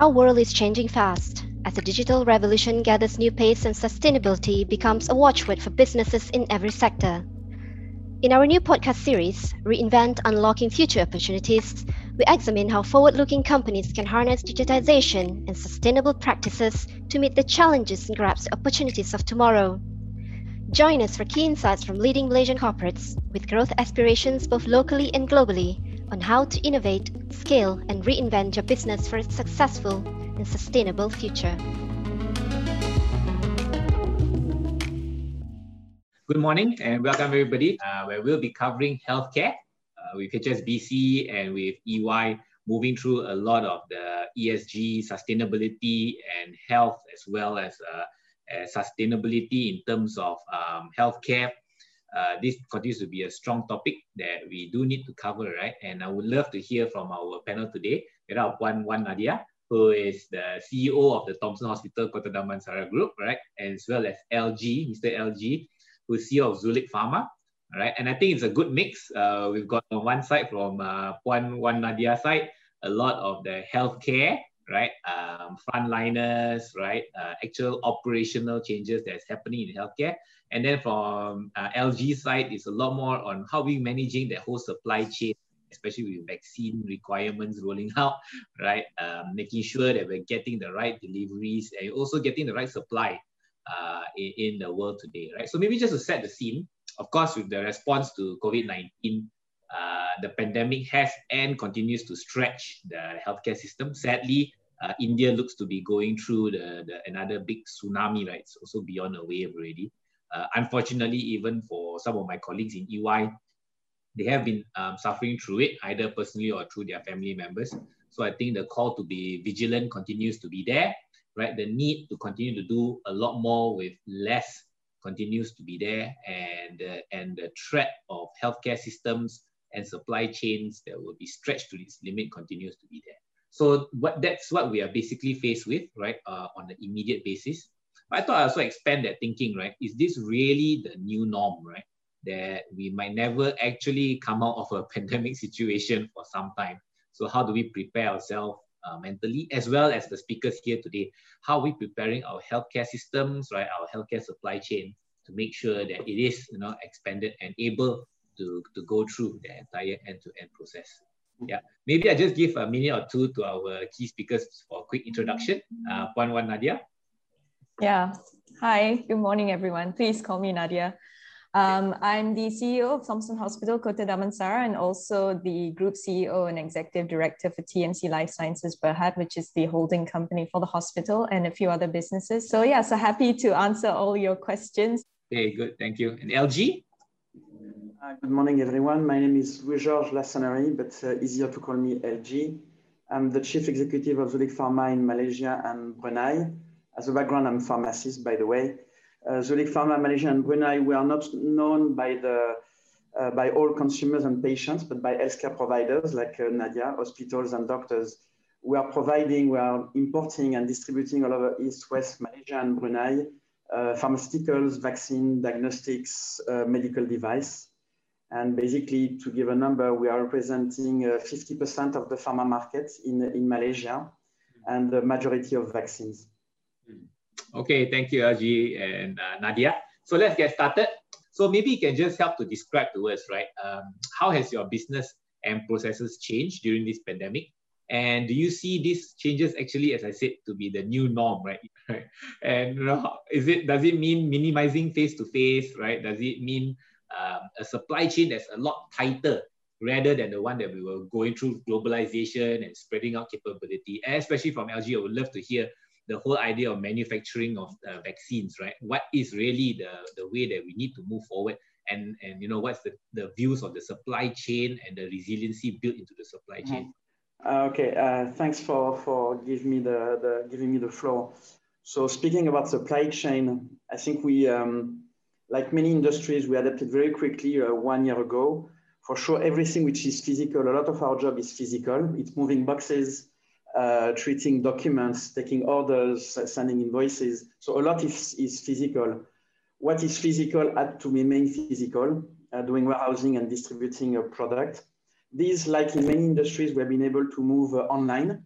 Our world is changing fast. As the digital revolution gathers new pace and sustainability becomes a watchword for businesses in every sector. In our new podcast series, Reinvent Unlocking Future Opportunities, we examine how forward looking companies can harness digitization and sustainable practices to meet the challenges and grasp the opportunities of tomorrow. Join us for key insights from leading Malaysian corporates with growth aspirations both locally and globally on how to innovate, scale, and reinvent your business for a successful and sustainable future. Good morning and welcome everybody. Uh, where we'll be covering healthcare uh, with HSBC and with EY, moving through a lot of the ESG, sustainability, and health, as well as uh, sustainability in terms of um, healthcare uh, this continues to be a strong topic that we do need to cover, right? And I would love to hear from our panel today. We have one, one Nadia, who is the CEO of the Thomson Hospital Kota Damansara Group, right? As well as LG, Mr. LG, who is CEO of Zuellig Pharma, right? And I think it's a good mix. Uh, we've got on one side from uh, one, one Nadia side, a lot of the healthcare, right? Um, frontliners, right? Uh, actual operational changes that's happening in healthcare. And then from uh, LG side, it's a lot more on how we managing that whole supply chain, especially with vaccine requirements rolling out, right? Um, making sure that we're getting the right deliveries and also getting the right supply uh, in, in the world today, right? So maybe just to set the scene, of course, with the response to COVID-19, uh, the pandemic has and continues to stretch the healthcare system. Sadly, uh, India looks to be going through the, the another big tsunami, right? It's also beyond a wave already. Uh, unfortunately, even for some of my colleagues in EY, they have been um, suffering through it, either personally or through their family members. So I think the call to be vigilant continues to be there, right? The need to continue to do a lot more with less continues to be there, and uh, and the threat of healthcare systems and supply chains that will be stretched to its limit continues to be there. So what that's what we are basically faced with, right, uh, on the immediate basis. But I thought I also expand that thinking, right? Is this really the new norm, right? That we might never actually come out of a pandemic situation for some time. So how do we prepare ourselves uh, mentally, as well as the speakers here today? How are we preparing our healthcare systems, right? Our healthcare supply chain to make sure that it is, you know, expanded and able to, to go through the entire end-to-end process. Yeah, maybe I just give a minute or two to our key speakers for a quick introduction. Uh, one, one, Nadia. Yeah. Hi, good morning, everyone. Please call me Nadia. Um, I'm the CEO of Thomson Hospital Kota Damansara and also the Group CEO and Executive Director for TMC Life Sciences Berhad, which is the holding company for the hospital and a few other businesses. So yeah, so happy to answer all your questions. Okay, good. Thank you. And LG? Uh, good morning, everyone. My name is Louis-Georges Lassanari, but uh, easier to call me LG. I'm the Chief Executive of Zuellig Pharma in Malaysia and Brunei. As a background, I'm a pharmacist, by the way. Uh, Zuellig Pharma, Malaysia, and Brunei, we are not known by the uh, by all consumers and patients, but by healthcare providers like uh, Nadia, hospitals and doctors. We are providing, we are importing and distributing all over East, West, Malaysia and Brunei, uh, pharmaceuticals, vaccine, diagnostics, uh, medical device. And basically, to give a number, we are representing 50% uh, of the pharma market in, in Malaysia and the majority of vaccines. Okay, thank you, LG and uh, Nadia. So let's get started. So maybe you can just help to describe to us, right? Um, how has your business and processes changed during this pandemic? And do you see these changes actually, as I said, to be the new norm, right? and you know, is it does it mean minimizing face to face, right? Does it mean um, a supply chain that's a lot tighter rather than the one that we were going through globalization and spreading out capability? And especially from LG, I would love to hear the whole idea of manufacturing of uh, vaccines, right? What is really the, the way that we need to move forward? And, and you know, what's the, the views of the supply chain and the resiliency built into the supply chain? Uh, okay, uh, thanks for, for giving, me the, the, giving me the floor. So speaking about supply chain, I think we, um, like many industries, we adapted very quickly uh, one year ago. For sure, everything which is physical, a lot of our job is physical. It's moving boxes, uh, treating documents, taking orders, sending invoices. So a lot is, is physical. What is physical had to remain physical, uh, doing warehousing and distributing a product. These, like in many industries, we've been able to move uh, online.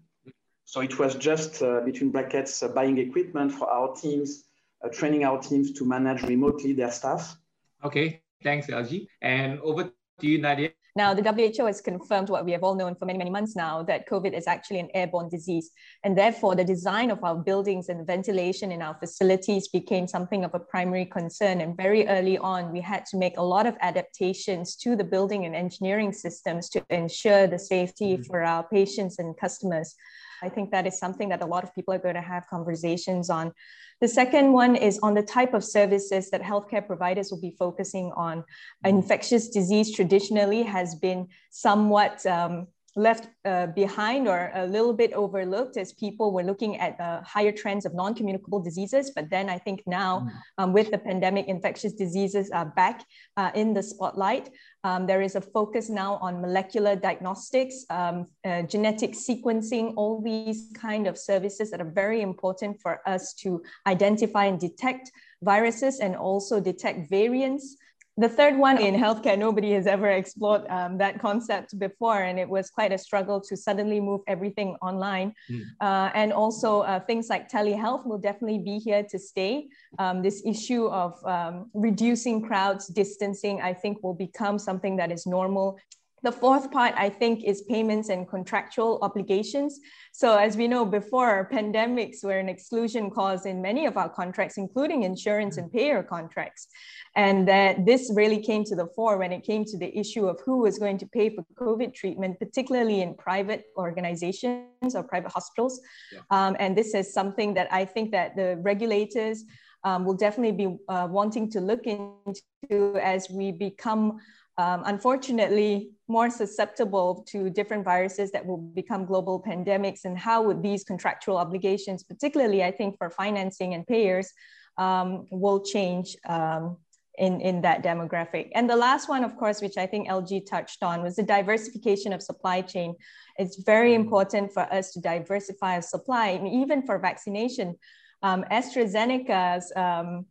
So it was just uh, between brackets, uh, buying equipment for our teams, training our teams to manage remotely their staff. Okay, thanks, LG. And over to you, Nadia. Now, the WHO has confirmed what we have all known for many, many months now that COVID is actually an airborne disease. And therefore, the design of our buildings and ventilation in our facilities became something of a primary concern. And very early on, we had to make a lot of adaptations to the building and engineering systems to ensure the safety mm-hmm. for our patients and customers. I think that is something that a lot of people are going to have conversations on. The second one is on the type of services that healthcare providers will be focusing on. Infectious disease traditionally has been somewhat um, left uh, behind or a little bit overlooked as people were looking at uh, higher trends of non-communicable diseases. But then I think now mm. um, with the pandemic, infectious diseases are back uh, in the spotlight. Um, there is a focus now on molecular diagnostics, um, uh, genetic sequencing, all these kind of services that are very important for us to identify and detect viruses and also detect variants the third one in healthcare, nobody has ever explored um, that concept before, and it was quite a struggle to suddenly move everything online. Mm. Uh, and also, uh, things like telehealth will definitely be here to stay. Um, this issue of um, reducing crowds, distancing, I think will become something that is normal the fourth part, I think, is payments and contractual obligations. So as we know before, pandemics were an exclusion clause in many of our contracts, including insurance and payer contracts. And that this really came to the fore when it came to the issue of who was going to pay for COVID treatment, particularly in private organizations or private hospitals. Yeah. Um, and this is something that I think that the regulators um, will definitely be uh, wanting to look into as we become um, unfortunately more susceptible to different viruses that will become global pandemics and how would these contractual obligations, particularly I think for financing and payers, um, will change um, in, in that demographic. And the last one, of course, which I think LG touched on was the diversification of supply chain. It's very important for us to diversify our supply, and even for vaccination. Um, AstraZeneca's um,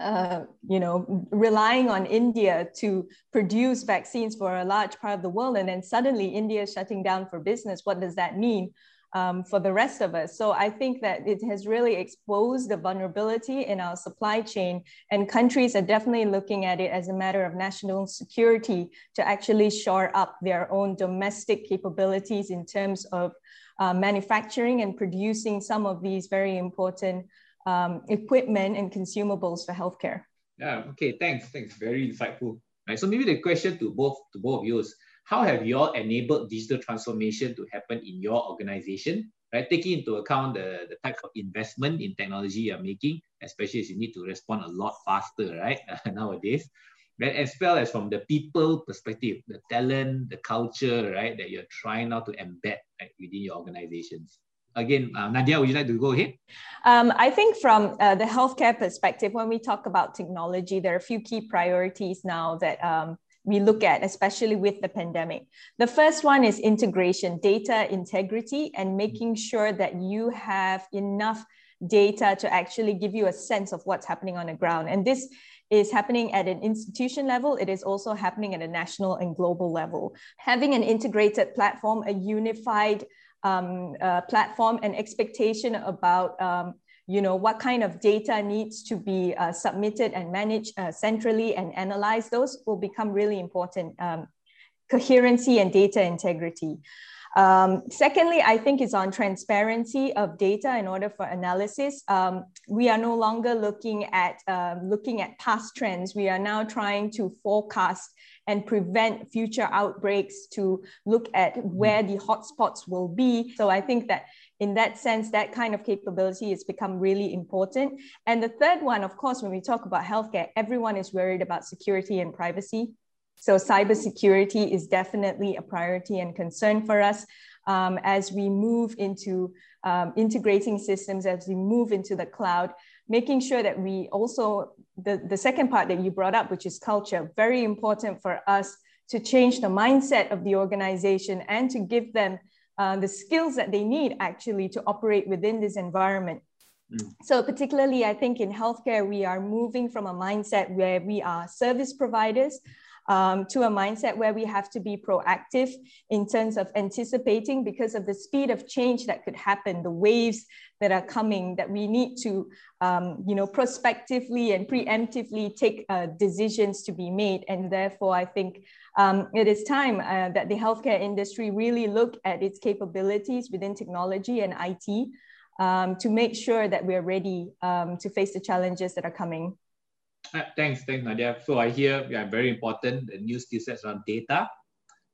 uh, you know, relying on India to produce vaccines for a large part of the world, and then suddenly India is shutting down for business. What does that mean um, for the rest of us? So I think that it has really exposed the vulnerability in our supply chain, and countries are definitely looking at it as a matter of national security to actually shore up their own domestic capabilities in terms of uh, manufacturing and producing some of these very important um, equipment and consumables for healthcare. Yeah, okay, thanks. Thanks. Very insightful. Right. So maybe the question to both to both of you is how have you all enabled digital transformation to happen in your organization? Right, taking into account the, the type of investment in technology you're making, especially as you need to respond a lot faster, right? nowadays. Right, as well as from the people perspective, the talent, the culture, right, that you're trying now to embed right, within your organizations again, uh, Nadia, would you like to go ahead? Um, I think from uh, the healthcare perspective, when we talk about technology, there are a few key priorities now that um, we look at, especially with the pandemic. The first one is integration, data integrity, and making sure that you have enough data to actually give you a sense of what's happening on the ground. And this is happening at an institution level. It is also happening at a national and global level. Having an integrated platform, a unified um, uh, platform and expectation about um, you know what kind of data needs to be uh, submitted and managed uh, centrally and analyzed those will become really important um, coherency and data integrity um, secondly, I think it's on transparency of data in order for analysis. Um, we are no longer looking at uh, looking at past trends. We are now trying to forecast and prevent future outbreaks to look at where the hotspots will be. So I think that in that sense, that kind of capability has become really important. And the third one, of course, when we talk about healthcare, everyone is worried about security and privacy. So cybersecurity is definitely a priority and concern for us. um, as we move into um, integrating systems, as we move into the cloud, making sure that we also, the, the second part that you brought up, which is culture, very important for us to change the mindset of the organization and to give them uh, the skills that they need actually to operate within this environment. Mm. So particularly, I think in healthcare, we are moving from a mindset where we are service providers um, to a mindset where we have to be proactive in terms of anticipating because of the speed of change that could happen, the waves that are coming, that we need to, um, you know, prospectively and preemptively take uh, decisions to be made. And therefore, I think um, it is time uh, that the healthcare industry really look at its capabilities within technology and IT um, to make sure that we're ready um, to face the challenges that are coming. Uh, thanks, thanks, Nadia. So I hear yeah, very important the new skill sets around data,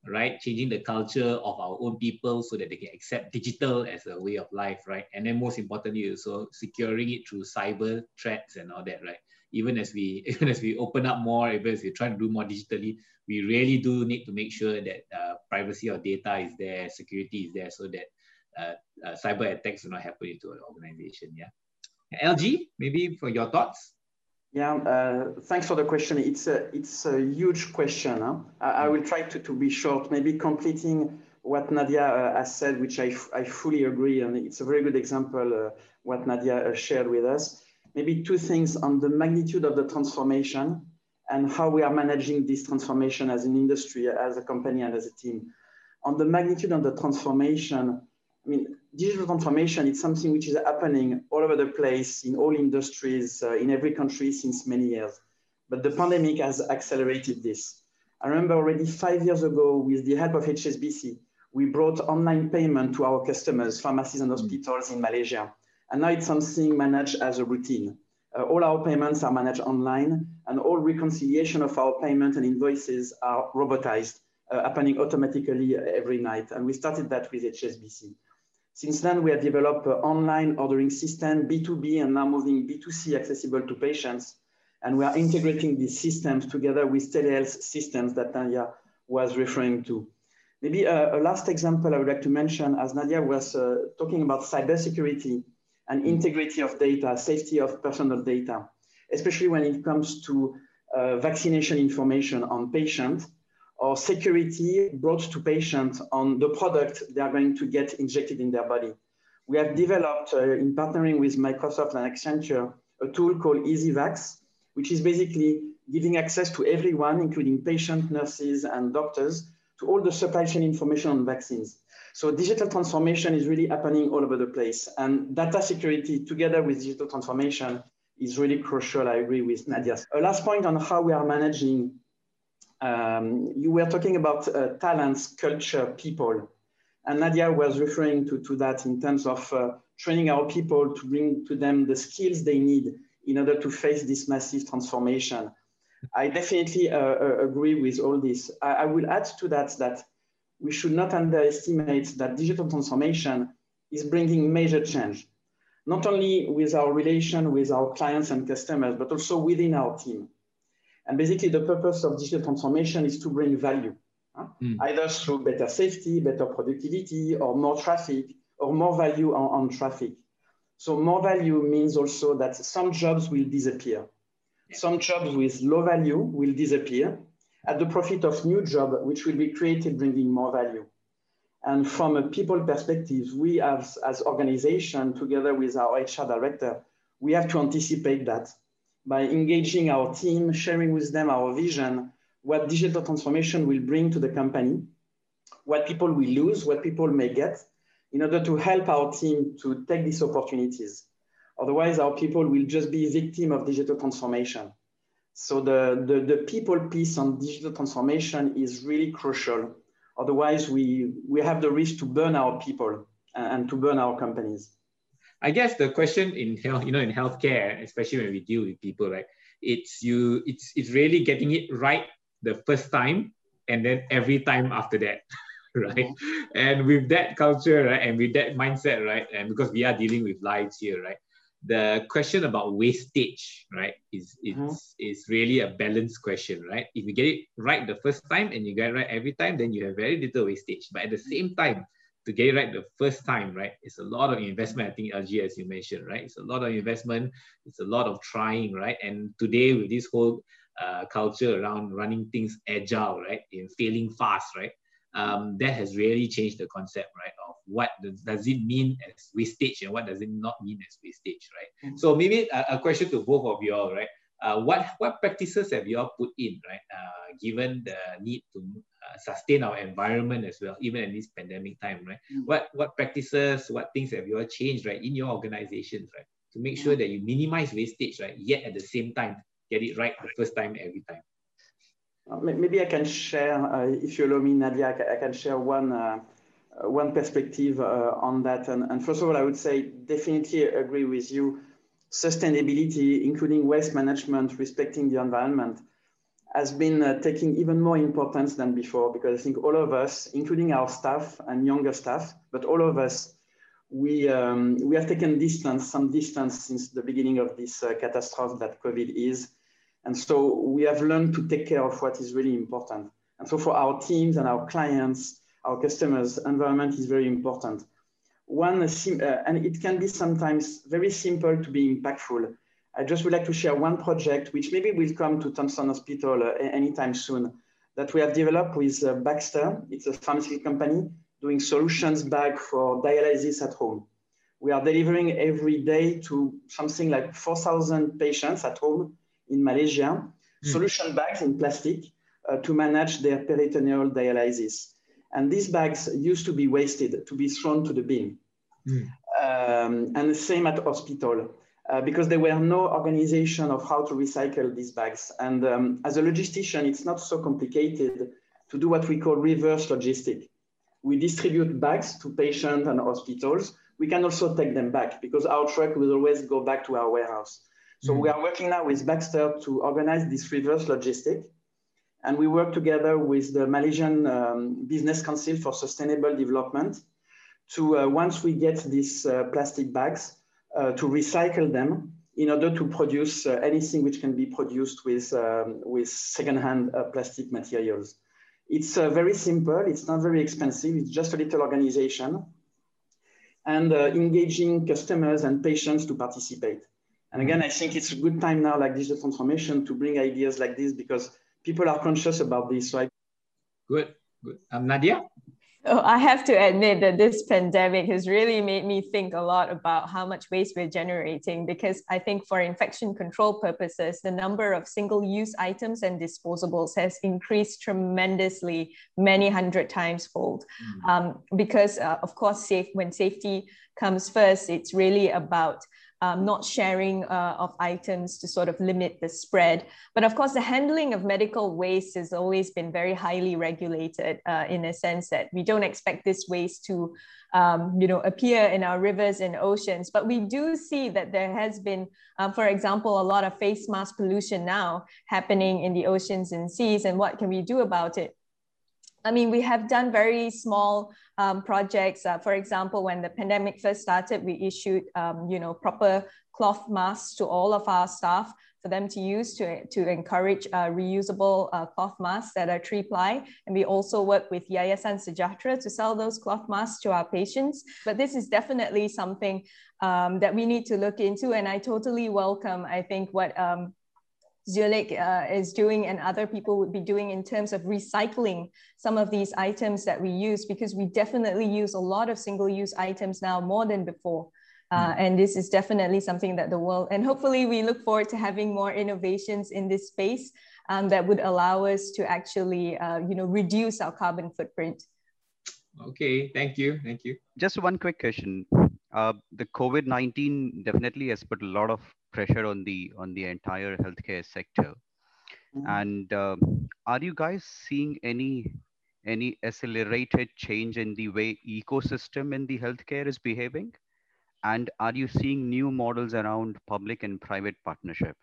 right? Changing the culture of our own people so that they can accept digital as a way of life, right? And then most importantly, also securing it through cyber threats and all that, right? Even as we even as we open up more, even as we try to do more digitally, we really do need to make sure that uh, privacy of data is there, security is there, so that uh, uh, cyber attacks do not happen into an organization. Yeah. LG, maybe for your thoughts. Yeah, uh, thanks for the question. It's a, it's a huge question. Huh? I, I, will try to, to be short, maybe completing what Nadia uh, has said, which I, I fully agree. And it's a very good example, uh, what Nadia uh, shared with us. Maybe two things on the magnitude of the transformation and how we are managing this transformation as an industry, as a company, and as a team. On the magnitude of the transformation, I mean, digital transformation is something which is happening all over the place in all industries, uh, in every country since many years. But the pandemic has accelerated this. I remember already five years ago, with the help of HSBC, we brought online payment to our customers, pharmacies and hospitals in Malaysia. And now it's something managed as a routine. Uh, all our payments are managed online, and all reconciliation of our payment and invoices are robotized, uh, happening automatically every night. And we started that with HSBC. Since then, we have developed an online ordering system, B2B, and now moving B2C accessible to patients. And we are integrating these systems together with telehealth systems that Nadia was referring to. Maybe a, a, last example I would like to mention, as Nadia was uh, talking about cybersecurity and integrity of data, safety of personal data, especially when it comes to uh, vaccination information on patients or security brought to patients on the product they are going to get injected in their body. We have developed, uh, in partnering with Microsoft and Accenture, a tool called EasyVax, which is basically giving access to everyone, including patients, nurses, and doctors, to all the supply chain information on vaccines. So digital transformation is really happening all over the place. And data security together with digital transformation is really crucial. I agree with Nadia. A last point on how we are managing um, you were talking about uh, talents, culture, people. And Nadia was referring to, to that in terms of uh, training our people to bring to them the skills they need in order to face this massive transformation. I definitely uh, uh agree with all this. I, I will add to that that we should not underestimate that digital transformation is bringing major change, not only with our relation with our clients and customers, but also within our team. And basically the purpose of digital transformation is to bring value, huh? mm. either through better safety, better productivity, or more traffic, or more value on, on traffic. So more value means also that some jobs will disappear. Some jobs with low value will disappear at the profit of new jobs, which will be created bringing more value. And from a people perspective, we as, as organization, together with our HR director, we have to anticipate that by engaging our team, sharing with them our vision, what digital transformation will bring to the company, what people will lose, what people may get, in order to help our team to take these opportunities. Otherwise, our people will just be victim of digital transformation. So the, the, the people piece on digital transformation is really crucial. Otherwise, we, we have the risk to burn our people uh, and to burn our companies. I guess the question in health, you know, in healthcare, especially when we deal with people, right? It's you, it's it's really getting it right the first time, and then every time after that, right? Mm-hmm. And with that culture, right, and with that mindset, right, and because we are dealing with lives here, right, the question about wastage, right, is is mm-hmm. is really a balanced question, right? If you get it right the first time and you get it right every time, then you have very little wastage. But at the same time, to get it right the first time, right? It's a lot of investment. I think LG, as you mentioned, right? It's a lot of investment. It's a lot of trying, right? And today with this whole uh, culture around running things agile, right? In failing fast, right? Um, that has really changed the concept, right? Of what does, does it mean as wastage and what does it not mean as wastage, right? Mm-hmm. So maybe a, a, question to both of you all, right? Uh, what what practices have you all put in, right? Uh, given the need to uh, sustain our environment as well, even in this pandemic time, right? Mm. What what practices, what things have you all changed, right, in your organizations, right, to make sure that you minimize wastage, right, yet at the same time get it right the first time every time. Uh, maybe I can share, uh, if you allow me, Nadia, I can share one uh, uh, one perspective uh, on that. And, and first of all, I would say definitely agree with you. Sustainability, including waste management, respecting the environment, has been uh, taking even more importance than before because I think all of us, including our staff and younger staff, but all of us, we, um, we have taken distance, some distance since the beginning of this uh, catastrophe that COVID is. And so we have learned to take care of what is really important. And so for our teams and our clients, our customers, environment is very important. One, uh, and it can be sometimes very simple to be impactful. I just would like to share one project, which maybe will come to Thomson Hospital uh, anytime soon, that we have developed with uh, Baxter. It's a pharmaceutical company doing solutions bag for dialysis at home. We are delivering every day to something like 4,000 patients at home in Malaysia, mm. solution bags in plastic uh, to manage their peritoneal dialysis. And these bags used to be wasted, to be thrown to the bin. Mm. Um, and the same at hospital uh, because there were no organization of how to recycle these bags. And um, as a logistician, it's not so complicated to do what we call reverse logistic. We distribute bags to patients and hospitals. We can also take them back because our truck will always go back to our warehouse. So mm we are working now with Baxter to organize this reverse logistic. And we work together with the Malaysian um, Business Council for Sustainable Development to, uh, once we get these uh, plastic bags, uh, to recycle them in order to produce uh, anything which can be produced with, um, with secondhand uh, plastic materials. It's very simple, it's not very expensive, it's just a little organization and engaging customers and patients to participate. And again, I think it's a good time now, like digital transformation, to bring ideas like this because people are conscious about this. right? Good, good. Um, Nadia? Oh, I have to admit that this pandemic has really made me think a lot about how much waste we're generating because I think for infection control purposes, the number of single use items and disposables has increased tremendously, many hundred times fold. Mm. Um, because, uh, of course, safe, when safety comes first, it's really about um, not sharing uh, of items to sort of limit the spread. But of course, the handling of medical waste has always been very highly regulated uh, in a sense that we don't expect this waste to um, you know, appear in our rivers and oceans. But we do see that there has been, uh, for example, a lot of face mask pollution now happening in the oceans and seas. And what can we do about it? I mean, we have done very small um, projects. Uh, for example, when the pandemic first started, we issued, um, you know, proper cloth masks to all of our staff for them to use to, to encourage uh, reusable uh, cloth masks that are three ply. And we also work with Yayasan Sejahtera to sell those cloth masks to our patients. But this is definitely something um, that we need to look into. And I totally welcome, I think, what um, Zuellig uh, is doing and other people would be doing in terms of recycling some of these items that we use because we definitely use a lot of single use items now more than before. Uh, hmm. and this is definitely something that the world, and hopefully we look forward to having more innovations in this space um, that would allow us to actually, uh, you know, reduce our carbon footprint. Okay, thank you, thank you. Just one quick question. Uh, the COVID-19 definitely has put a lot of pressure on the on the entire healthcare sector. Mm-hmm. And uh, are you guys seeing any any accelerated change in the way ecosystem in the healthcare is behaving? And are you seeing new models around public and private partnership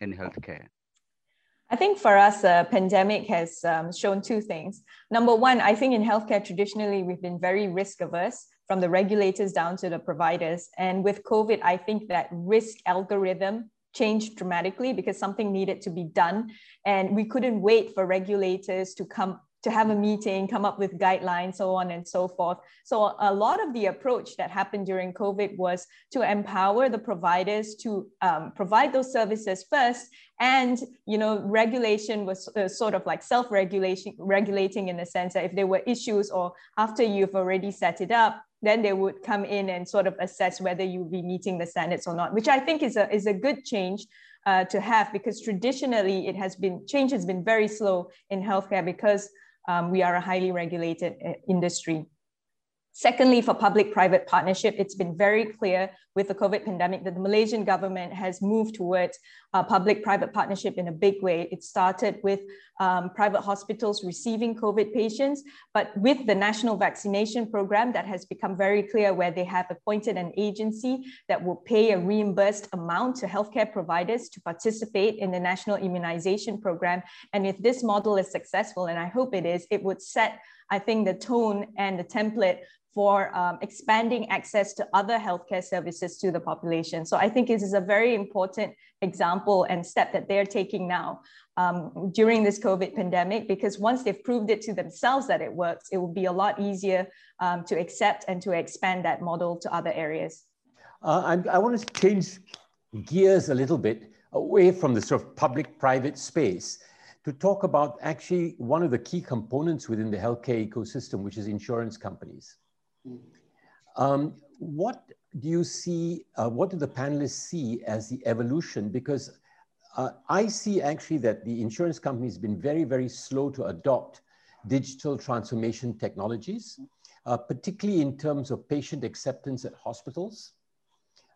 in healthcare? I think for us, the uh, pandemic has um, shown two things. Number one, I think in healthcare, traditionally, we've been very risk averse from the regulators down to the providers. And with COVID, I think that risk algorithm changed dramatically because something needed to be done. And we couldn't wait for regulators to come to have a meeting, come up with guidelines, so on and so forth. So a lot of the approach that happened during COVID was to empower the providers to um, provide those services first, and you know regulation was uh, sort of like self-regulation, regulating in the sense that if there were issues or after you've already set it up, then they would come in and sort of assess whether you'll be meeting the standards or not, which I think is a is a good change uh, to have because traditionally it has been change has been very slow in healthcare because um, we are a highly regulated uh, industry. Secondly, for public-private partnership, it's been very clear with the COVID pandemic that the Malaysian government has moved towards uh, public-private partnership in a big way. It started with um, private hospitals receiving COVID patients, but with the national vaccination program that has become very clear where they have appointed an agency that will pay a reimbursed amount to healthcare providers to participate in the national immunization program. And if this model is successful, and I hope it is, it would set I think the tone and the template for um, expanding access to other healthcare services to the population. So I think this is a very important example and step that they're taking now um, during this COVID pandemic, because once they've proved it to themselves that it works, it will be a lot easier um, to accept and to expand that model to other areas. Uh, I, I want to change gears a little bit away from the sort of public-private space to talk about actually one of the key components within the healthcare ecosystem, which is insurance companies. Um, what do you see, uh, what do the panelists see as the evolution? Because uh, I see actually that the insurance company has been very, very slow to adopt digital transformation technologies, uh, particularly in terms of patient acceptance at hospitals.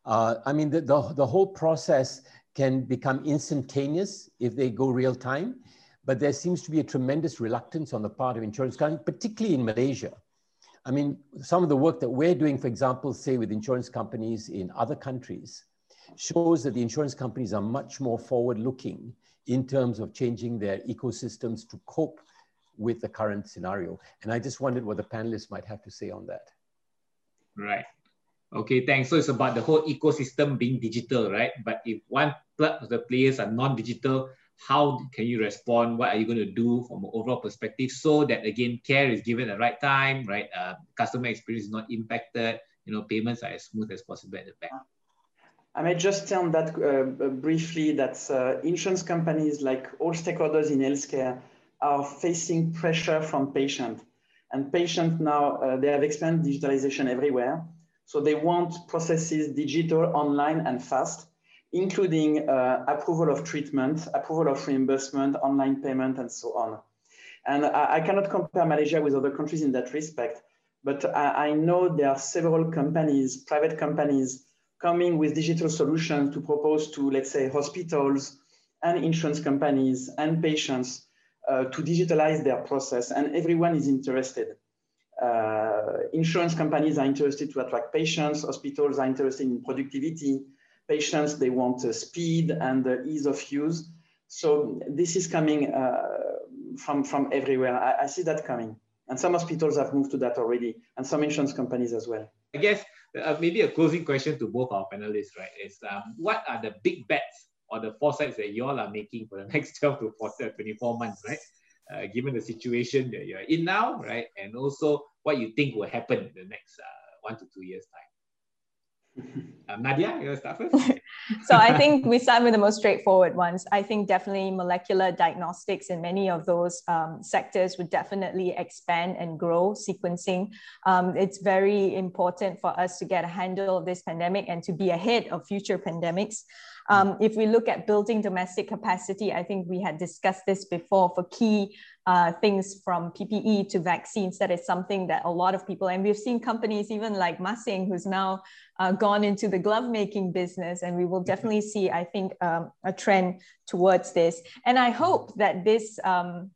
Uh, I mean, the, the, the, whole process can become instantaneous if they go real time, but there seems to be a tremendous reluctance on the part of insurance companies, particularly in Malaysia. I mean, some of the work that we're doing, for example, say with insurance companies in other countries, shows that the insurance companies are much more forward looking in terms of changing their ecosystems to cope with the current scenario. And I just wondered what the panelists might have to say on that. Right. Okay, thanks. So it's about the whole ecosystem being digital, right? But if one of the players are non-digital, how can you respond? What are you going to do from an overall perspective so that again care is given at the right time right? Uh, customer experience is not impacted. You know payments are as smooth as possible at the back. I may just tell that uh, briefly that uh, insurance companies, like all stakeholders in healthcare, are facing pressure from patients. And patients now, uh, they have expanded digitalization everywhere. So they want processes digital, online, and fast including uh, approval of treatment, approval of reimbursement, online payment, and so on. And I, I, cannot compare Malaysia with other countries in that respect, but I, I know there are several companies, private companies, coming with digital solutions to propose to, let's say, hospitals and insurance companies and patients uh, to digitalize their process, and everyone is interested. Uh, insurance companies are interested to attract patients, hospitals are interested in productivity, patients, they want uh, speed and ease of use. So this is coming uh, from, from everywhere. I, I, see that coming. And some hospitals have moved to that already, and some insurance companies as well. I guess uh, maybe a closing question to both our panelists, right, is um, what are the big bets or the foresights that you all are making for the next 12 to 40, 24 months, right? Uh, given the situation that you're in now, right? And also what you think will happen in the next uh, one to two years' time. Nadia, you want to start first? so I think we start with the most straightforward ones. I think definitely molecular diagnostics in many of those um, sectors would definitely expand and grow sequencing. Um, it's very important for us to get a handle of this pandemic and to be ahead of future pandemics. Um, if we look at building domestic capacity, I think we had discussed this before for key uh, things from PPE to vaccines. That is something that a lot of people, and we've seen companies even like Mah Sing, who's now uh, gone into the glove making business, and we will definitely see, I think, um, a trend towards this. And I hope that this. Um,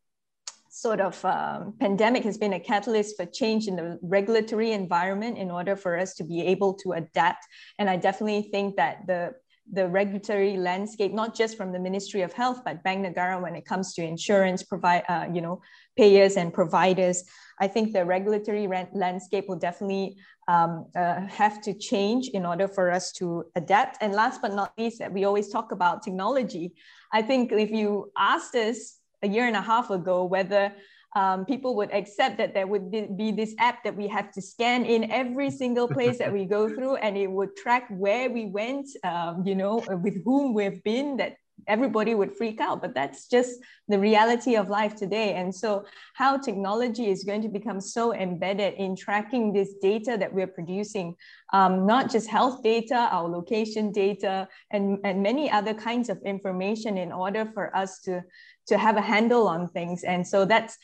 sort of um, pandemic has been a catalyst for change in the regulatory environment in order for us to be able to adapt. And I definitely think that the the regulatory landscape, not just from the Ministry of Health, but Bank Negara when it comes to insurance provide, uh, you know, payers and providers. I think the regulatory landscape will definitely um, uh, have to change in order for us to adapt. And last but not least, we always talk about technology. I think if you asked us a year and a half ago whether um, people would accept that there would be this app that we have to scan in every single place that we go through and it would track where we went um, you know with whom we've been that everybody would freak out. But that's just the reality of life today. And so how technology is going to become so embedded in tracking this data that we're producing um, not just health data our location data and, and many other kinds of information in order for us to to have a handle on things and so that's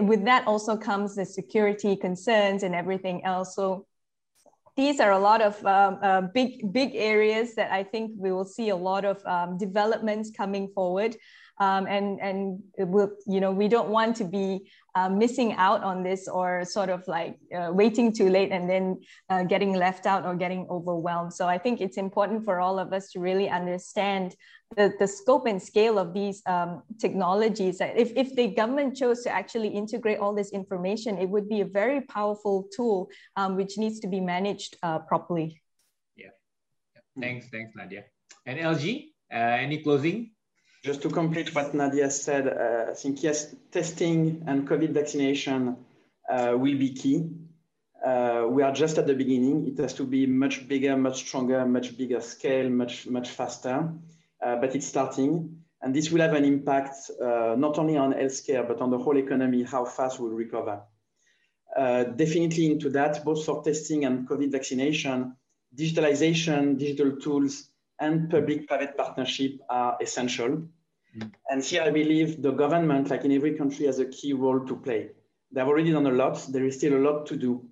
with that also comes the security concerns and everything else so these are a lot of um, uh, big, big areas that I think we will see a lot of um, developments coming forward. Um, and and we'll, you know we don't want to be uh, missing out on this or sort of like uh, waiting too late and then uh, getting left out or getting overwhelmed. So I think it's important for all of us to really understand the, the scope and scale of these um, technologies. If, if the government chose to actually integrate all this information, it would be a very powerful tool um, which needs to be managed uh, properly. Yeah. Thanks, thanks, Nadia. And LG, uh, any closing just to complete what Nadia said, uh, I think yes, testing and COVID vaccination uh, will be key. Uh, we are just at the beginning. It has to be much bigger, much stronger, much bigger scale, much, much faster, uh, but it's starting. And this will have an impact uh, not only on healthcare, but on the whole economy, how fast we'll recover. Uh, definitely into that, both for testing and COVID vaccination, digitalization, digital tools, and public-private partnership are essential. And here I believe the government, like in every country, has a key role to play. They've already done a lot. There is still a lot to do.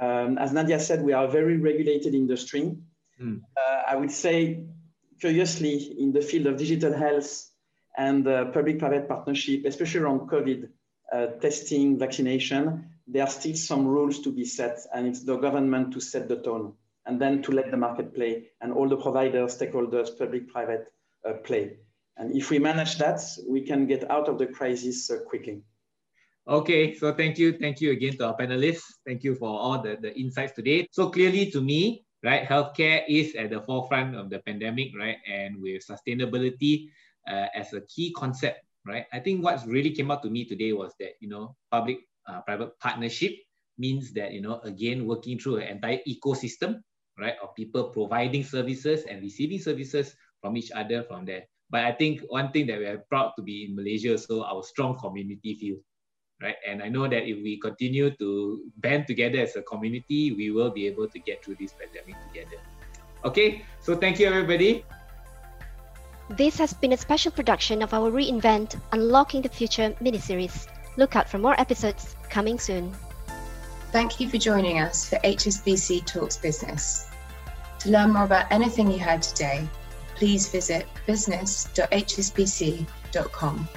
Um, as Nadia said, we are a very regulated industry. Mm. Uh, I would say, curiously, in the field of digital health and uh, public-private partnership, especially around COVID uh, testing, vaccination, there are still some rules to be set, and it's the government to set the tone and then to let the market play and all the providers, stakeholders, public, private uh, play. And if we manage that, we can get out of the crisis uh, quickly. Okay, so thank you. Thank you again to our panelists. Thank you for all the, the insights today. So clearly to me, right, healthcare is at the forefront of the pandemic, right? And with sustainability uh, as a key concept, right? I think what really came out to me today was that, you know, public uh, private partnership means that, you know, again, working through an entire ecosystem right, of people providing services and receiving services from each other from there. But I think one thing that we are proud to be in Malaysia, so our strong community feel, right? And I know that if we continue to band together as a community, we will be able to get through this pandemic together. Okay, so thank you everybody. This has been a special production of our reInvent Unlocking the Future miniseries. Look out for more episodes coming soon. Thank you for joining us for HSBC Talks Business. To learn more about anything you heard today, please visit business.hsbc.com.